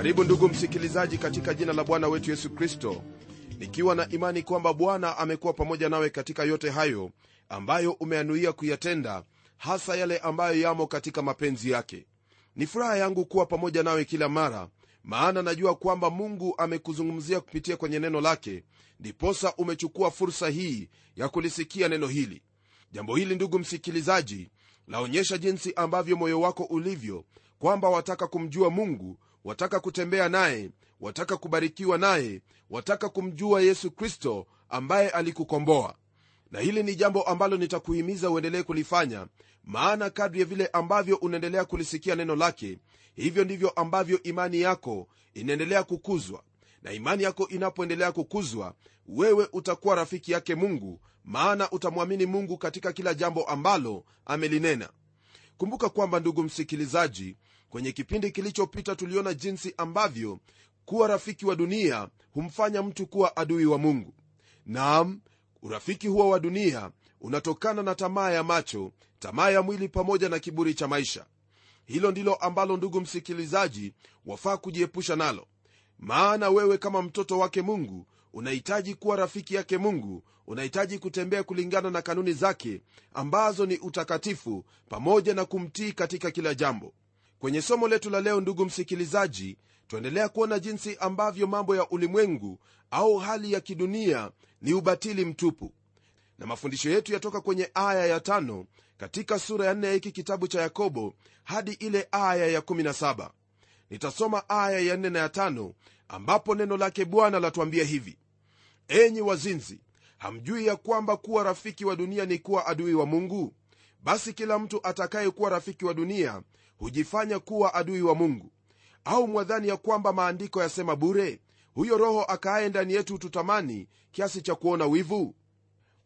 karibu ndugu msikilizaji katika jina la bwana wetu yesu kristo. Nikiwa na imani kwamba bwana amekuwa pamoja nawe katika yote hayo ambayo umeanuia kuyatenda hasa yale ambayo yamo katika mapenzi yake. Ni furaha yangu kuwa pamoja nawe kila mara maana najua kwamba mungu amekuzungumzia kupitia kwenye neno lake ndiposa umechukua fursa hii ya kulisikia neno hili. Jambo hili ndugu msikilizaji laonyesha jinsi ambavyo moyo wako ulivyo kwamba wataka kumjua mungu wataka kutembea naye wataka kubarikiwa naye wataka kumjua yesu kristo ambaye alikukomboa. Na hili ni jambo ambalo nitakuhimiza uendelee kulifanya maana kadri ya vile ambavyo unaendelea kulisikia neno lake hivyo ndivyo ambavyo imani yako inaendelea kukuzwa. Na imani yako inapoendelea kukuzwa wewe utakuwa rafiki yake mungu maana utamwamini mungu katika kila jambo ambalo amelinena. Kumbuka kwamba ndugu msikilizaji kwenye kipindi kilichopita tuliona jinsi ambavyo kuwa rafiki wa dunia humfanya mtu kuwa adui wa mungu. Naam urafiki huo wa dunia unatokana na tamaa ya macho tamaa ya mwili pamoja na kiburi cha maisha. Hilo ndilo ambalo ndugu msikilizaji wafaa kujiepusha nalo. Maana wewe kama mtoto wake mungu unahitaji kuwa rafiki yake mungu unahitaji kutembea kulingana na kanuni zake ambazo ni utakatifu pamoja na kumtii katika kila jambo kwenye somo letu la leo ndugu msikilizaji twaendelea kuona jinsi ambavyo mambo ya ulimwengu au hali ya kidunia ni ubatili mtupu. Na mafundisho yetu yatoka kwenye aya ya tano katika sura ya nne ya hiki kitabu cha yakobo hadi ile aya ya 17 nitasoma aya ya 4 na ya tano ambapo neno lake bwana latuambia hivi. Enyi wazinzi hamjui ya kwamba kuwa rafiki wa dunia ni kuwa adui wa mungu? Basi kila mtu atakayekuwa rafiki wa dunia hujifanya kuwa adui wa mungu? Au mwadhani ya kwamba maandiko yasema bure huyo roho akaaye ndani yetu tutamani kiasi cha kuona wivu?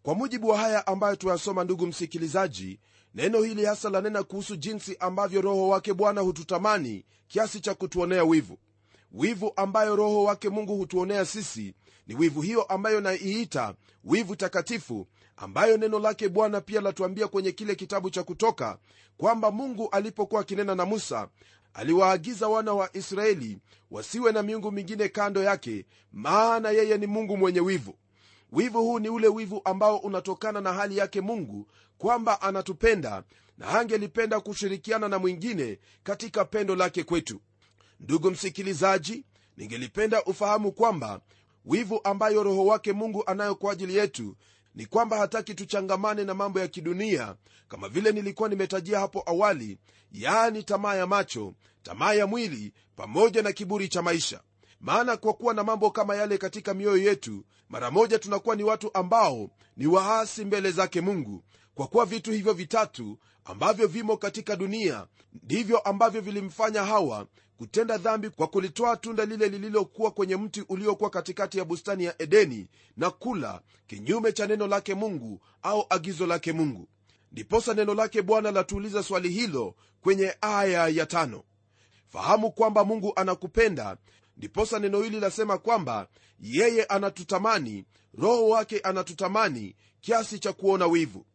Kwa mujibu wa haya ambayo tuyasoma ndugu msikilizaji neno hili hasa lanena kuhusu jinsi ambavyo roho wake bwana hututamani kiasi cha kutuonea wivu. Wivu ambayo roho wake mungu hutuonea sisi ni wivu hiyo ambayo naiita wivu takatifu ambayo neno lake bwana pia latuambia kwenye kile kitabu cha kutoka kwamba mungu alipokuwa akinena na musa aliwaagiza wana wa israeli wasiwe na miungu mingine kando yake maana yeye ni mungu mwenye wivu. Wivu huu ni ule wivu ambao unatokana na hali yake mungu kwamba anatupenda na angelipenda kushirikiana na mwingine katika pendo lake kwetu. Ndugu msikilizaji ningelipenda ufahamu kwamba wivu ambayo roho wake mungu anayo kwa ajili yetu ni kwamba hataki tuchangamane na mambo ya kidunia kama vile nilikuwa nimetajia hapo awali yaani tamaa ya macho tamaa ya mwili pamoja na kiburi cha maisha maana kwa kuwa na mambo kama yale katika mioyo yetu mara moja tunakuwa ni watu ambao ni waasi mbele zake mungu. Kwa kuwa vitu hivyo vitatu ambavyo vimo katika dunia ndivyo ambavyo vilimfanya hawa kutenda dhambi kwa kulitoa tunda lile lililokuwa kwenye mti uliokuwa katikati ya bustani ya edeni na kula kinyume cha neno lake mungu au agizo lake mungu. Ndiposa neno lake bwana latuuliza swali hilo kwenye aya ya tano. Fahamu kwamba mungu anakupenda ndiposa neno hili lasema kwamba yeye anatutamani roho wake anatutamani kiasi cha kuona wivu.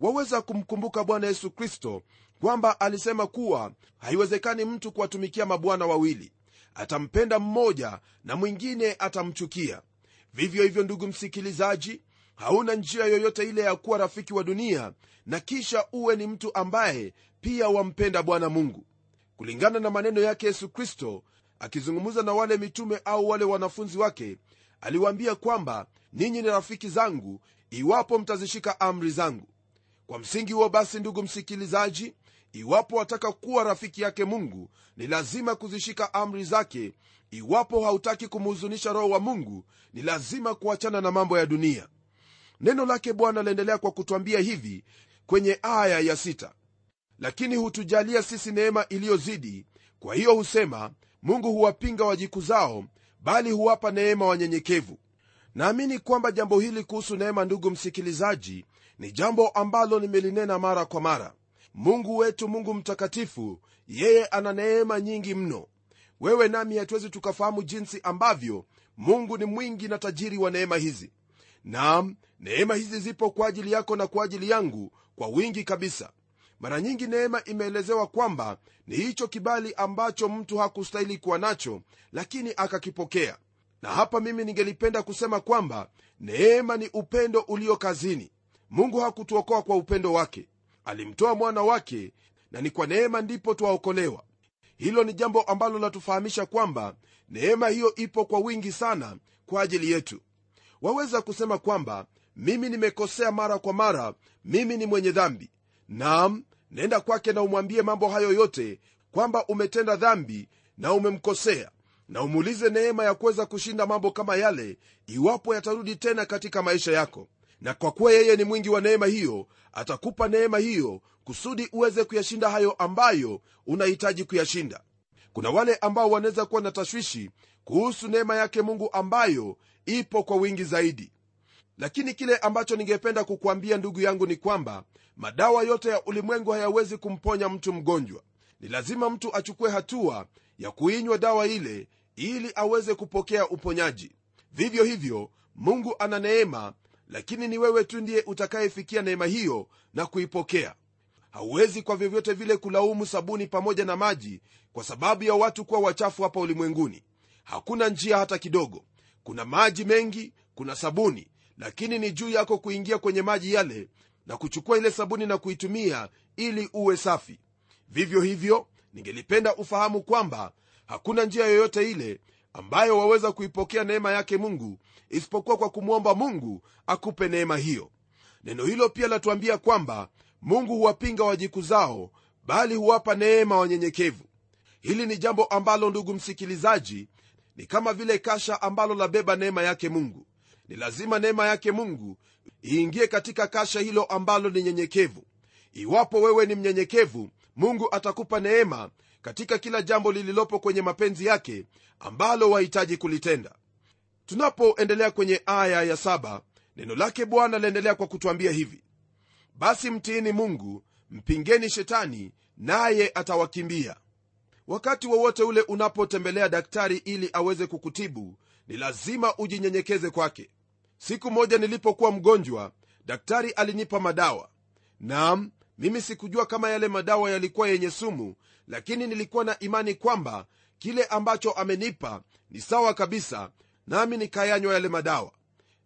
Waweza kumkumbuka bwana yesu kristo kwamba alisema kuwa haiwezekani mtu kuwatumikia mabwana wawili. Atampenda mmoja na mwingine atamchukia. Vivyo hivyo ndugu msikilizaji hauna njia yoyote ile ya kuwa rafiki wa dunia na kisha uwe ni mtu ambaye pia wampenda bwana mungu. Kulingana na maneno yake yesu kristo akizungumza na wale mitume au wale wanafunzi wake aliwaambia kwamba ninyi ni rafiki zangu iwapo mtazishika amri zangu. Kwa msingi huo basi ndugu msikilizaji iwapo wataka kuwa rafiki yake mungu ni lazima kuzishika amri zake. Iwapo hautaki kumhuzunisha roho wa mungu ni lazima kuachana na mambo ya dunia. Neno lake bwana laendelea kwa kutwambia hivi kwenye aya ya sita. Lakini hutujalia sisi neema iliyozidi kwa hiyo husema mungu huwapinga wajikuzao bali huwapa neema wanyenyekevu. Naamini kwamba jambo hili kuhusu neema ndugu msikilizaji ni jambo ambalo nimelinena mara kwa mara. Mungu wetu mungu mtakatifu yeye ana neema nyingi mno. Wewe nami hatuwezi tukafahamu jinsi ambavyo mungu ni mwingi na tajiri wa neema hizi. Naam neema hizi zipo kwa ajili yako na kwa ajili yangu kwa wingi kabisa mara nyingi neema imeelezewa kwamba ni hicho kibali ambacho mtu hakustahili kuwa nacho lakini akakipokea. Na hapa mimi ningelipenda kusema kwamba neema ni upendo ulio kazini. Mungu hakutuokoa kwa upendo wake. Alimtoa mwana wake na ni kwa neema ndipo twaokolewa. Hilo ni jambo ambalo latufahamisha kwamba neema hiyo ipo kwa wingi sana kwa ajili yetu. Waweza kusema kwamba mimi nimekosea mara kwa mara mimi ni mwenye dhambi. Nam nenda kwake na umwambie mambo hayo yote kwamba umetenda dhambi na umemkosea na umuulize neema ya kuweza kushinda mambo kama yale iwapo yatarudi tena katika maisha yako. Na kwa kuwa yeye ni mwingi wa neema hiyo atakupa neema hiyo kusudi uweze kuyashinda hayo ambayo unahitaji kuyashinda. Kuna wale ambao wanaweza kuwa na tashwishi kuhusu neema yake mungu ambayo ipo kwa wingi zaidi lakini kile ambacho ningependa kukuambia ndugu yangu ni kwamba madawa yote ya ulimwengu hayawezi kumponya mtu mgonjwa. Ni lazima mtu achukue hatua ya kuinywa dawa ile ili aweze kupokea uponyaji. Vivyo hivyo mungu ana neema lakini ni wewe tu ndiye utakayefikia neema hiyo na kuipokea. Hauwezi kwa vyovyote vile kulaumu sabuni pamoja na maji kwa sababu ya watu kuwa wachafu hapa ulimwenguni. Hakuna njia hata kidogo. Kuna maji mengi kuna sabuni lakini ni juu yako kuingia kwenye maji yale na kuchukua ile sabuni na kuitumia ili uwe safi. Vivyo hivyo ningelipenda ufahamu kwamba hakuna njia yoyote ile ambayo waweza kuipokea neema yake mungu isipokuwa kwa kumwomba mungu akupe neema hiyo. Neno hilo pia latuambia kwamba mungu huwapinga wajikuzao bali huwapa neema wanyenyekevu. Hili ni jambo ambalo ndugu msikilizaji ni kama vile kasha ambalo labeba neema yake mungu ni lazima neema yake mungu iingie katika kasha hilo ambalo ni nyenyekevu. Iwapo wewe ni mnyenyekevu mungu atakupa neema katika kila jambo lililopo kwenye mapenzi yake ambalo wahitaji kulitenda. Tunapoendelea kwenye aya ya saba neno lake bwana laendelea kwa kutwambia hivi. Basi mtiini mungu mpingeni shetani naye atawakimbia. Wakati wowote ule unapotembelea daktari ili aweze kukutibu ni lazima ujinyenyekeze kwake siku moja nilipokuwa mgonjwa daktari alinipa madawa. Nam mimi sikujua kama yale madawa yalikuwa yenye sumu lakini nilikuwa na imani kwamba kile ambacho amenipa ni sawa kabisa nami nikayanywa yale madawa.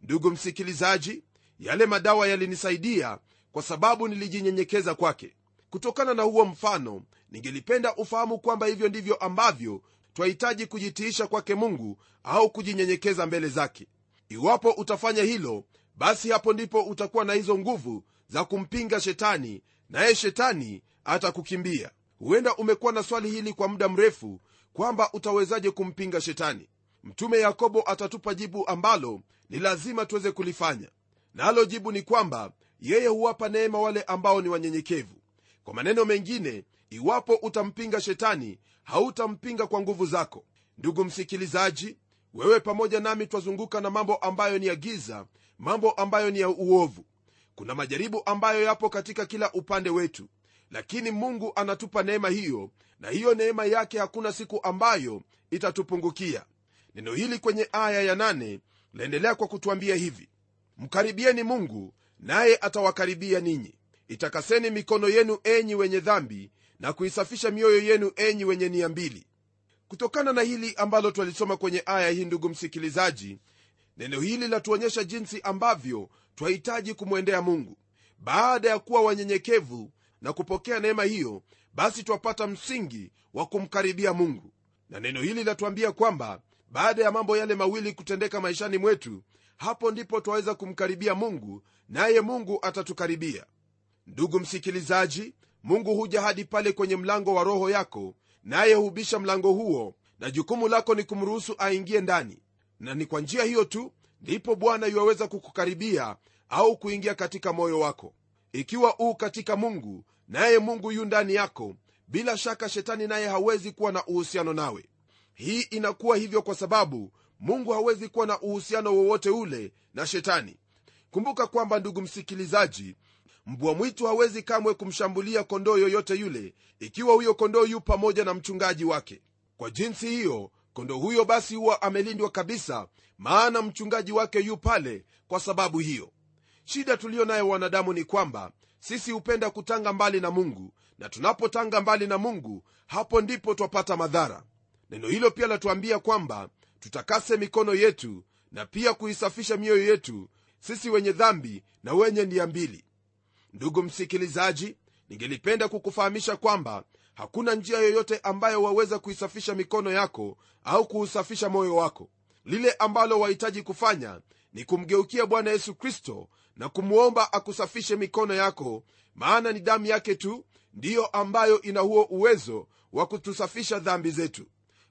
Ndugu msikilizaji yale madawa yalinisaidia kwa sababu nilijinyenyekeza kwake. Kutokana na huo mfano ningelipenda ufahamu kwamba hivyo ndivyo ambavyo twahitaji kujitiisha kwake mungu au kujinyenyekeza mbele zake iwapo utafanya hilo basi hapo ndipo utakuwa na hizo nguvu za kumpinga shetani naye shetani atakukimbia. Huenda umekuwa na swali hili kwa muda mrefu kwamba utawezaje kumpinga shetani. Mtume yakobo atatupa jibu ambalo ni lazima tuweze kulifanya. Nalo na jibu ni kwamba yeye huwapa neema wale ambao ni wanyenyekevu. Kwa maneno mengine iwapo utampinga shetani hautampinga kwa nguvu zako. Ndugu msikilizaji wewe pamoja nami twazunguka na mambo ambayo ni ya giza mambo ambayo ni ya uovu. Kuna majaribu ambayo yapo katika kila upande wetu. Lakini mungu anatupa neema hiyo na hiyo neema yake hakuna siku ambayo itatupungukia. Neno hili kwenye aya ya nane laendelea kwa kutwambia hivi. Mkaribieni mungu naye atawakaribia ninyi. Itakaseni mikono yenu enyi wenye dhambi na kuisafisha mioyo yenu enyi wenye nia mbili kutokana na hili ambalo twalisoma kwenye aya hii ndugu msikilizaji neno hili latuonyesha jinsi ambavyo twahitaji kumwendea mungu. Baada ya kuwa wanyenyekevu na kupokea neema hiyo basi twapata msingi wa kumkaribia mungu. Na neno hili latuambia kwamba baada ya mambo yale mawili kutendeka maishani mwetu hapo ndipo twaweza kumkaribia mungu naye mungu atatukaribia. Ndugu msikilizaji mungu huja hadi pale kwenye mlango wa roho yako naye hubisha mlango huo na jukumu lako ni kumruhusu aingie ndani. Na ni kwa njia hiyo tu ndipo bwana yuwaweza kukukaribia au kuingia katika moyo wako. Ikiwa uu katika mungu naye mungu yu ndani yako bila shaka shetani naye hawezi kuwa na uhusiano nawe. Hii inakuwa hivyo kwa sababu mungu hawezi kuwa na uhusiano wowote ule na shetani. Kumbuka kwamba ndugu msikilizaji mbwa mwitu hawezi kamwe kumshambulia kondoo yoyote yule ikiwa huyo kondoo yu pamoja na mchungaji wake. Kwa jinsi hiyo kondoo huyo basi huwa amelindwa kabisa maana mchungaji wake yu pale kwa sababu hiyo. Shida tuliyo nayo wanadamu ni kwamba sisi hupenda kutanga mbali na mungu na tunapotanga mbali na mungu hapo ndipo twapata madhara. Neno hilo pia latuambia kwamba tutakase mikono yetu na pia kuisafisha mioyo yetu sisi wenye dhambi na wenye nia mbili ndugu msikilizaji ningelipenda kukufahamisha kwamba hakuna njia yoyote ambayo waweza kuisafisha mikono yako au kuusafisha moyo wako. Lile ambalo wahitaji kufanya ni kumgeukia bwana yesu kristo na kumwomba akusafishe mikono yako maana ni damu yake tu ndiyo ambayo ina huo uwezo wa kutusafisha dhambi zetu.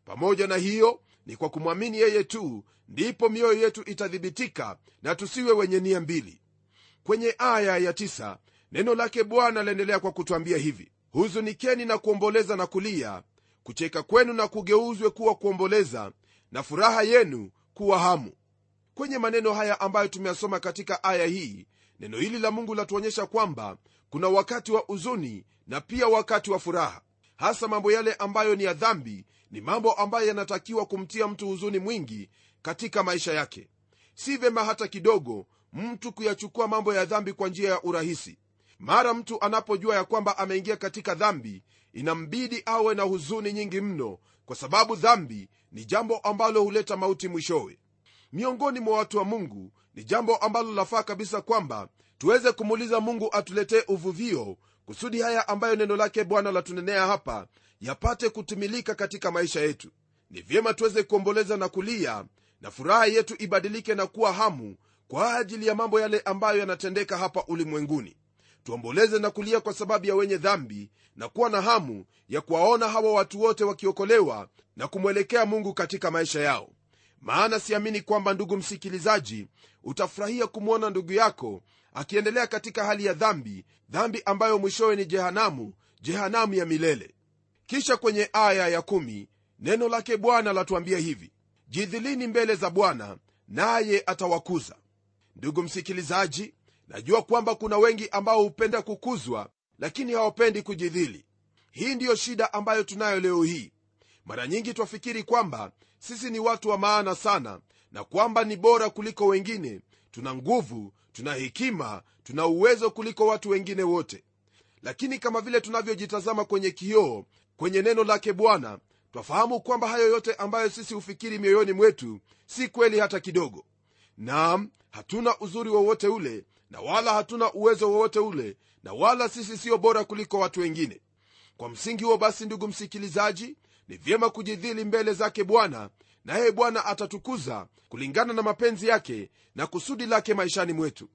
Pamoja na hiyo ni kwa kumwamini yeye tu ndipo mioyo yetu itathibitika na tusiwe wenye nia mbili. Kwenye aya ya tisa, neno lake bwana laendelea kwa kutwambia hivi huzunikeni na kuomboleza na kulia kucheka kwenu na kugeuzwe kuwa kuomboleza na furaha yenu kuwa hamu. Kwenye maneno haya ambayo tumeyasoma katika aya hii neno hili la mungu latuonyesha kwamba kuna wakati wa huzuni na pia wakati wa furaha. Hasa mambo yale ambayo ni ya dhambi ni mambo ambayo yanatakiwa kumtia mtu huzuni mwingi katika maisha yake. Si vyema hata kidogo mtu kuyachukua mambo ya dhambi kwa njia ya urahisi mara mtu anapojua ya kwamba ameingia katika dhambi inambidi awe na huzuni nyingi mno kwa sababu dhambi ni jambo ambalo huleta mauti mwishowe. Miongoni mwa watu wa mungu ni jambo ambalo lafaa kabisa kwamba tuweze kumuuliza mungu atuletee uvuvio kusudi haya ambayo neno lake bwana latunenea hapa yapate kutimilika katika maisha yetu. Ni vyema tuweze kuomboleza na kulia na furaha yetu ibadilike na kuwa hamu kwa ajili ya mambo yale ambayo yanatendeka hapa ulimwenguni tuomboleze na kulia kwa sababu ya wenye dhambi na kuwa na hamu ya kuwaona hawa watu wote wakiokolewa na kumwelekea mungu katika maisha yao. Maana siamini kwamba ndugu msikilizaji utafurahia kumwona ndugu yako akiendelea katika hali ya dhambi dhambi ambayo mwishowe ni jehanamu jehanamu ya milele. Kisha kwenye aya ya kumi, neno lake bwana latuambia hivi jidhilini mbele za bwana naye atawakuza. Ndugu msikilizaji najua kwamba kuna wengi ambao hupenda kukuzwa lakini hawapendi kujidhili. Hii ndiyo shida ambayo tunayo leo hii. Mara nyingi twafikiri kwamba sisi ni watu wa maana sana na kwamba ni bora kuliko wengine. Tuna nguvu tuna hekima tuna uwezo kuliko watu wengine wote. Lakini kama vile tunavyojitazama kwenye kioo kwenye neno lake bwana twafahamu kwamba hayo yote ambayo sisi hufikiri mioyoni mwetu si kweli hata kidogo. Naam hatuna uzuri wowote ule na wala hatuna uwezo wowote ule na wala sisi siyo bora kuliko watu wengine. Kwa msingi huo basi ndugu msikilizaji ni vyema kujidhili mbele zake bwana naye bwana atatukuza kulingana na mapenzi yake na kusudi lake maishani mwetu.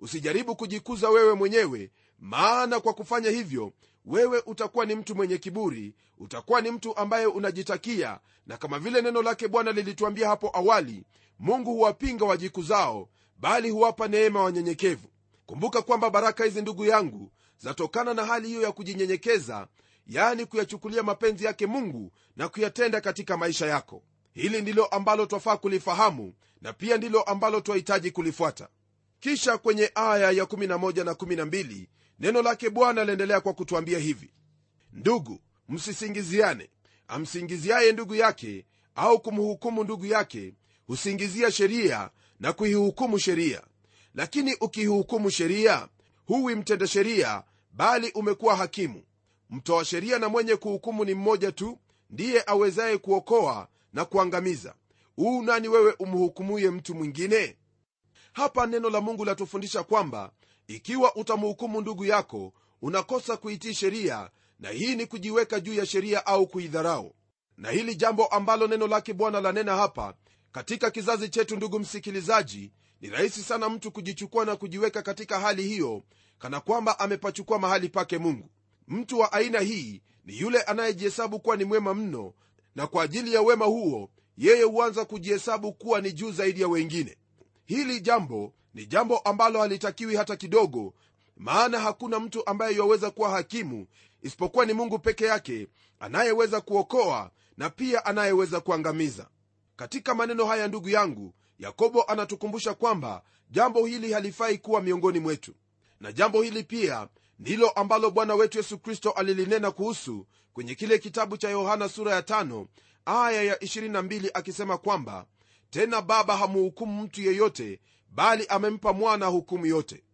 Usijaribu kujikuza wewe mwenyewe maana kwa kufanya hivyo wewe utakuwa ni mtu mwenye kiburi utakuwa ni mtu ambaye unajitakia na kama vile neno lake bwana lilituambia hapo awali mungu huwapinga wajikuzao bali huwapa neema wanyenyekevu. Kumbuka kwamba baraka hizi ndugu yangu zatokana na hali hiyo ya kujinyenyekeza yaani kuyachukulia mapenzi yake mungu na kuyatenda katika maisha yako. Hili ndilo ambalo twafaa kulifahamu na pia ndilo ambalo twahitaji kulifuata. Kisha kwenye aya ya 11 na 12 neno lake bwana laendelea kwa kutwambia hivi. Ndugu msisingiziane. Amsingiziaye ndugu yake au kumhukumu ndugu yake husingizia sheria na kuihukumu sheria. Lakini ukiihukumu sheria huwi mtenda sheria bali umekuwa hakimu. Mtoa sheria na mwenye kuhukumu ni mmoja tu ndiye awezaye kuokoa na kuangamiza. Huu nani wewe umhukumuye mtu mwingine? Hapa neno la mungu latufundisha kwamba ikiwa utamhukumu ndugu yako unakosa kuitii sheria na hii ni kujiweka juu ya sheria au kuidharau. Na hili jambo ambalo neno lake bwana lanena hapa katika kizazi chetu ndugu msikilizaji ni rahisi sana mtu kujichukua na kujiweka katika hali hiyo kana kwamba amepachukua mahali pake mungu. Mtu wa aina hii ni yule anayejihesabu kuwa ni mwema mno na kwa ajili ya wema huo yeye huanza kujihesabu kuwa ni juu zaidi ya wengine. Hili jambo ni jambo ambalo halitakiwi hata kidogo maana hakuna mtu ambaye yuaweza kuwa hakimu isipokuwa ni mungu peke yake anayeweza kuokoa na pia anayeweza kuangamiza katika maneno haya ndugu yangu yakobo anatukumbusha kwamba jambo hili halifai kuwa miongoni mwetu. Na jambo hili pia ndilo ambalo bwana wetu yesu kristo alilinena kuhusu kwenye kile kitabu cha yohana sura ya tano, aya ya 22 akisema kwamba tena baba hamuhukumu mtu yeyote bali amempa mwana hukumu yote.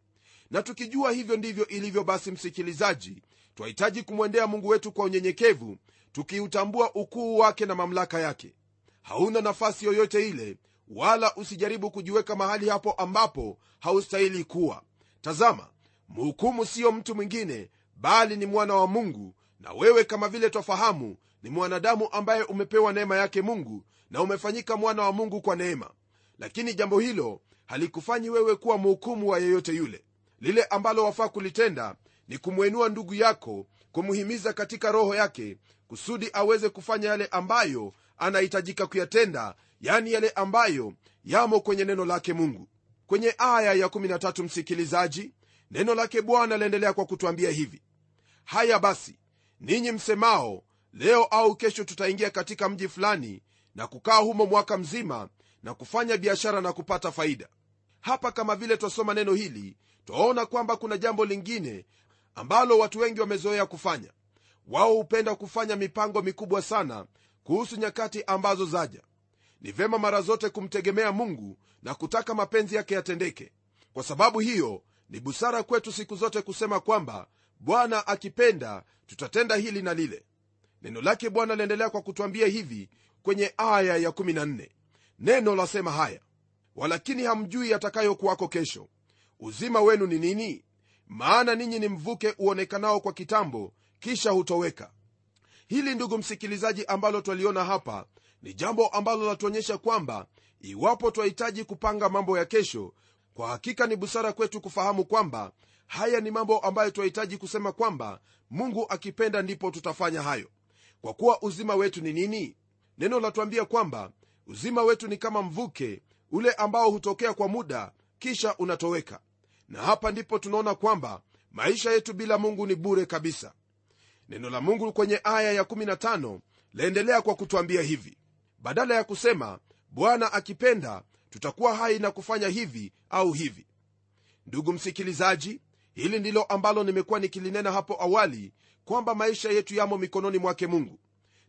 Na tukijua hivyo ndivyo ilivyo basi msikilizaji twahitaji kumwendea mungu wetu kwa unyenyekevu tukiutambua ukuu wake na mamlaka yake hauna nafasi yoyote ile wala usijaribu kujiweka mahali hapo ambapo haustahili kuwa. Tazama mhukumu siyo mtu mwingine bali ni mwana wa mungu na wewe kama vile twafahamu ni mwanadamu ambaye umepewa neema yake mungu na umefanyika mwana wa mungu kwa neema. Lakini jambo hilo halikufanyi wewe kuwa mhukumu wa yeyote yule. Lile ambalo wafaa kulitenda ni kumwenua ndugu yako kumhimiza katika roho yake kusudi aweze kufanya yale ambayo anahitajika kuyatenda yani yale ambayo yamo kwenye neno lake mungu. Kwenye aya ya 13 msikilizaji neno lake bwana laendelea kwa kutwambia hivi. Haya basi ninyi msemao leo au kesho tutaingia katika mji fulani na kukaa humo mwaka mzima na kufanya biashara na kupata faida. Hapa kama vile twasoma neno hili twaona kwamba kuna jambo lingine ambalo watu wengi wamezoea kufanya. Wao hupenda kufanya mipango mikubwa sana kuhusu nyakati ambazo zaja. Ni vema mara zote kumtegemea mungu na kutaka mapenzi yake yatendeke. Kwa sababu hiyo ni busara kwetu siku zote kusema kwamba bwana akipenda tutatenda hili na lile. Neno lake bwana laendelea kwa kutwambia hivi kwenye aya ya 14 neno lasema haya walakini hamjui yatakayokuwako kesho. Uzima wenu ni nini? Maana ninyi ni mvuke uonekanao kwa kitambo kisha hutoweka hili ndugu msikilizaji ambalo twaliona hapa ni jambo ambalo latuonyesha kwamba iwapo twahitaji kupanga mambo ya kesho kwa hakika ni busara kwetu kufahamu kwamba haya ni mambo ambayo twahitaji kusema kwamba mungu akipenda ndipo tutafanya hayo. Kwa kuwa uzima wetu ni nini? Neno latuambia kwamba uzima wetu ni kama mvuke ule ambao hutokea kwa muda kisha unatoweka. Na hapa ndipo tunaona kwamba maisha yetu bila mungu ni bure kabisa neno la mungu kwenye aya ya15 laendelea kwa kutwambia hivi. Badala ya kusema bwana akipenda tutakuwa hai na kufanya hivi au hivi. Ndugu msikilizaji hili ndilo ambalo nimekuwa nikilinena hapo awali kwamba maisha yetu yamo mikononi mwake mungu.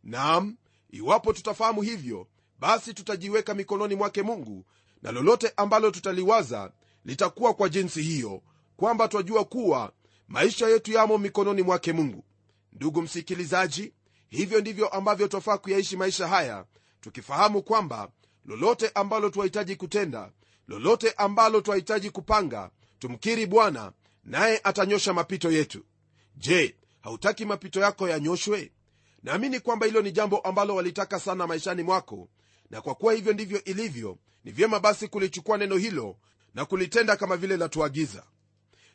Naam iwapo tutafahamu hivyo basi tutajiweka mikononi mwake mungu na lolote ambalo tutaliwaza litakuwa kwa jinsi hiyo kwamba twajua kuwa maisha yetu yamo mikononi mwake mungu ndugu msikilizaji hivyo ndivyo ambavyo twafaa kuyaishi maisha haya tukifahamu kwamba lolote ambalo twahitaji kutenda lolote ambalo twahitaji kupanga tumkiri bwana naye atanyosha mapito yetu. Je hautaki mapito yako yanyoshwe? Naamini kwamba hilo ni jambo ambalo walitaka sana maishani mwako na kwa kuwa hivyo ndivyo ilivyo ni vyema basi kulichukua neno hilo na kulitenda kama vile latuagiza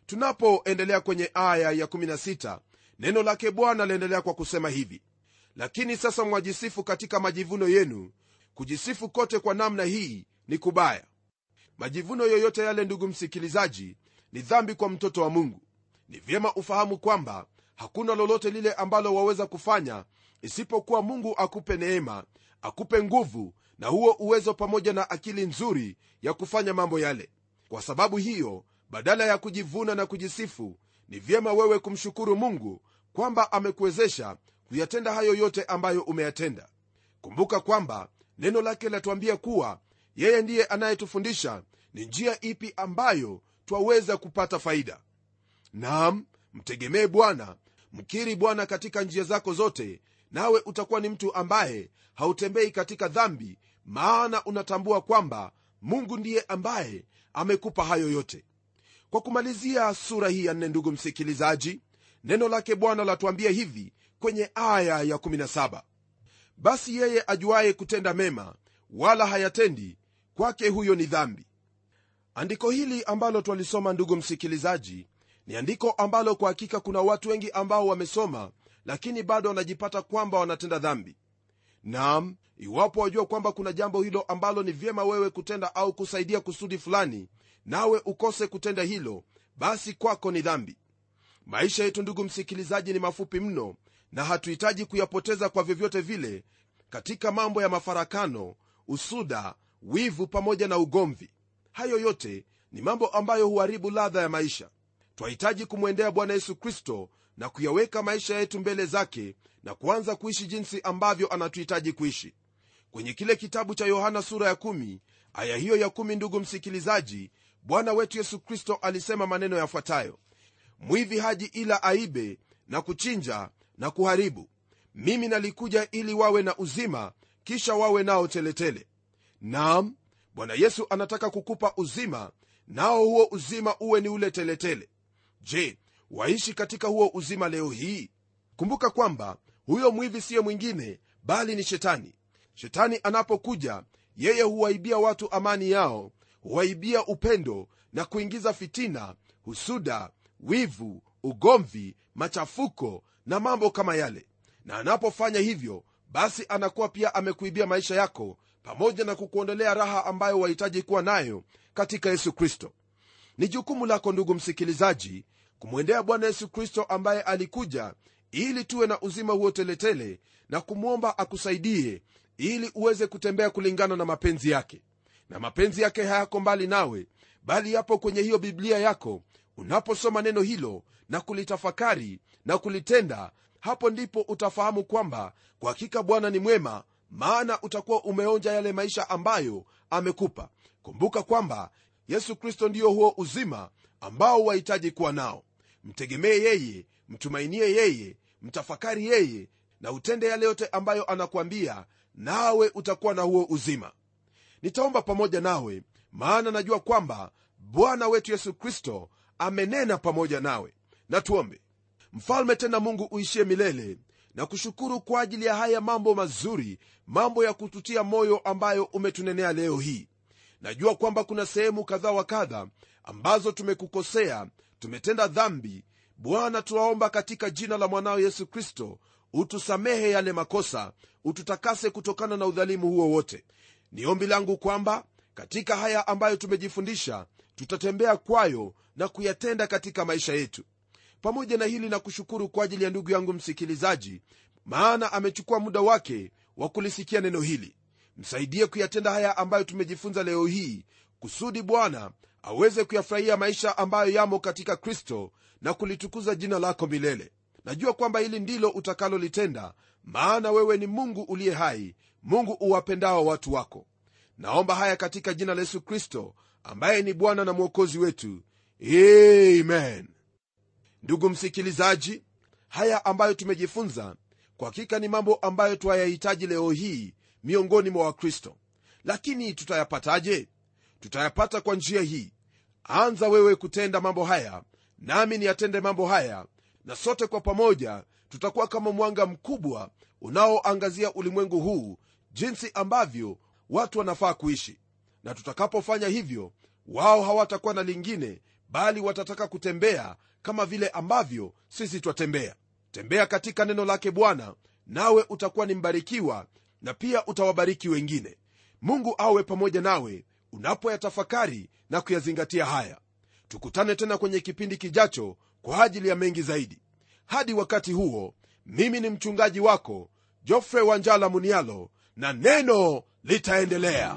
tunapoendelea kwenye aya ya 16 neno lake bwana laendelea kwa kusema hivi lakini sasa mwajisifu katika majivuno yenu. Kujisifu kote kwa namna hii ni kubaya. Majivuno yoyote yale ndugu msikilizaji ni dhambi kwa mtoto wa mungu. Ni vyema ufahamu kwamba hakuna lolote lile ambalo waweza kufanya isipokuwa mungu akupe neema akupe nguvu na huo uwezo pamoja na akili nzuri ya kufanya mambo yale. Kwa sababu hiyo badala ya kujivuna na kujisifu ni vyema wewe kumshukuru mungu kwamba amekuwezesha kuyatenda hayo yote ambayo umeyatenda. Kumbuka kwamba neno lake latuambia kuwa yeye ndiye anayetufundisha ni njia ipi ambayo twaweza kupata faida. Nam mtegemee bwana mkiri bwana katika njia zako zote nawe utakuwa ni mtu ambaye hautembei katika dhambi maana unatambua kwamba mungu ndiye ambaye amekupa hayo yote kwa kumalizia sura hii ya nne ndugu msikilizaji neno lake bwana latuambia hivi kwenye aya ya 17 basi yeye ajuaye kutenda mema wala hayatendi kwake huyo ni dhambi. Andiko hili ambalo twalisoma ndugu msikilizaji ni andiko ambalo kwa hakika kuna watu wengi ambao wamesoma lakini bado wanajipata kwamba wanatenda dhambi. Naam iwapo wajua kwamba kuna jambo hilo ambalo ni vyema wewe kutenda au kusaidia kusudi fulani nawe ukose kutenda hilo basi kwako ni dhambi. Maisha yetu ndugu msikilizaji ni mafupi mno na hatuhitaji kuyapoteza kwa vyovyote vile katika mambo ya mafarakano usuda wivu pamoja na ugomvi. Hayo yote ni mambo ambayo huharibu ladha ya maisha. Twahitaji kumwendea bwana yesu kristo na kuyaweka maisha yetu mbele zake na kuanza kuishi jinsi ambavyo anatuhitaji kuishi. Kwenye kile kitabu cha yohana sura ya 1 aya hiyo ya 1 ndugu msikilizaji bwana wetu yesu kristo alisema maneno yafuatayo. Mwivi haji ila aibe na kuchinja na kuharibu. Mimi nalikuja ili wawe na uzima kisha wawe nao teletele. Nam bwana yesu anataka kukupa uzima nao huo uzima uwe ni ule teletele. Je waishi katika huo uzima leo hii? Kumbuka kwamba huyo mwivi siye mwingine bali ni shetani. Shetani anapokuja yeye huwaibia watu amani yao huwaibia upendo na kuingiza fitina husuda wivu ugomvi machafuko na mambo kama yale. Na anapofanya hivyo basi anakuwa pia amekuibia maisha yako pamoja na kukuondolea raha ambayo wahitaji kuwa nayo katika yesu kristo. Ni jukumu lako ndugu msikilizaji kumwendea bwana yesu kristo ambaye alikuja ili tuwe na uzima huo teletele na kumwomba akusaidie ili uweze kutembea kulingana na mapenzi yake na mapenzi yake hayako mbali nawe bali yapo kwenye hiyo biblia yako. Unaposoma neno hilo na kulitafakari na kulitenda hapo ndipo utafahamu kwamba kwa hakika bwana ni mwema maana utakuwa umeonja yale maisha ambayo amekupa. Kumbuka kwamba yesu kristo ndiyo huo uzima ambao wahitaji kuwa nao. Mtegemee yeye mtumainie yeye mtafakari yeye na utende yale yote ambayo anakuambia nawe utakuwa na huo uzima nitaomba pamoja nawe maana najua kwamba bwana wetu yesu kristo amenena pamoja nawe. Na tuombe. Mfalme tena mungu uishie milele na kushukuru kwa ajili ya haya mambo mazuri mambo ya kututia moyo ambayo umetunenea leo hii. Najua kwamba kuna sehemu kadha wa kadha ambazo tumekukosea tumetenda dhambi. Bwana tuwaomba katika jina la mwanao yesu kristo utusamehe yale makosa ututakase kutokana na udhalimu huo wote ni ombi langu kwamba katika haya ambayo tumejifundisha tutatembea kwayo na kuyatenda katika maisha yetu. Pamoja na hili na kushukuru kwa ajili ya ndugu yangu msikilizaji maana amechukua muda wake wa kulisikia neno hili. Msaidie kuyatenda haya ambayo tumejifunza leo hii kusudi bwana aweze kuyafurahia maisha ambayo yamo katika kristo na kulitukuza jina lako milele najua kwamba hili ndilo utakalolitenda maana wewe ni mungu uliye hai mungu uwapendao watu wako. Naomba haya katika jina la yesu kristo ambaye ni bwana na mwokozi wetu. Amen. Ndugu msikilizaji haya ambayo tumejifunza kwa hakika ni mambo ambayo twayahitaji leo hii miongoni mwa wakristo. Lakini tutayapataje? Tutayapata kwa njia hii. Anza wewe kutenda mambo haya nami niyatende mambo haya na sote kwa pamoja tutakuwa kama mwanga mkubwa unaoangazia ulimwengu huu jinsi ambavyo watu wanafaa kuishi. Na tutakapofanya hivyo wao hawatakuwa na lingine bali watataka kutembea kama vile ambavyo sisi twatembea. Tembea katika neno lake bwana nawe utakuwa ni mbarikiwa na pia utawabariki wengine. Mungu awe pamoja nawe unapoyatafakari na kuyazingatia haya. Tukutane tena kwenye kipindi kijacho kwa ajili ya mengi zaidi. Hadi wakati huo mimi ni mchungaji wako jofre wanjala munialo na neno litaendelea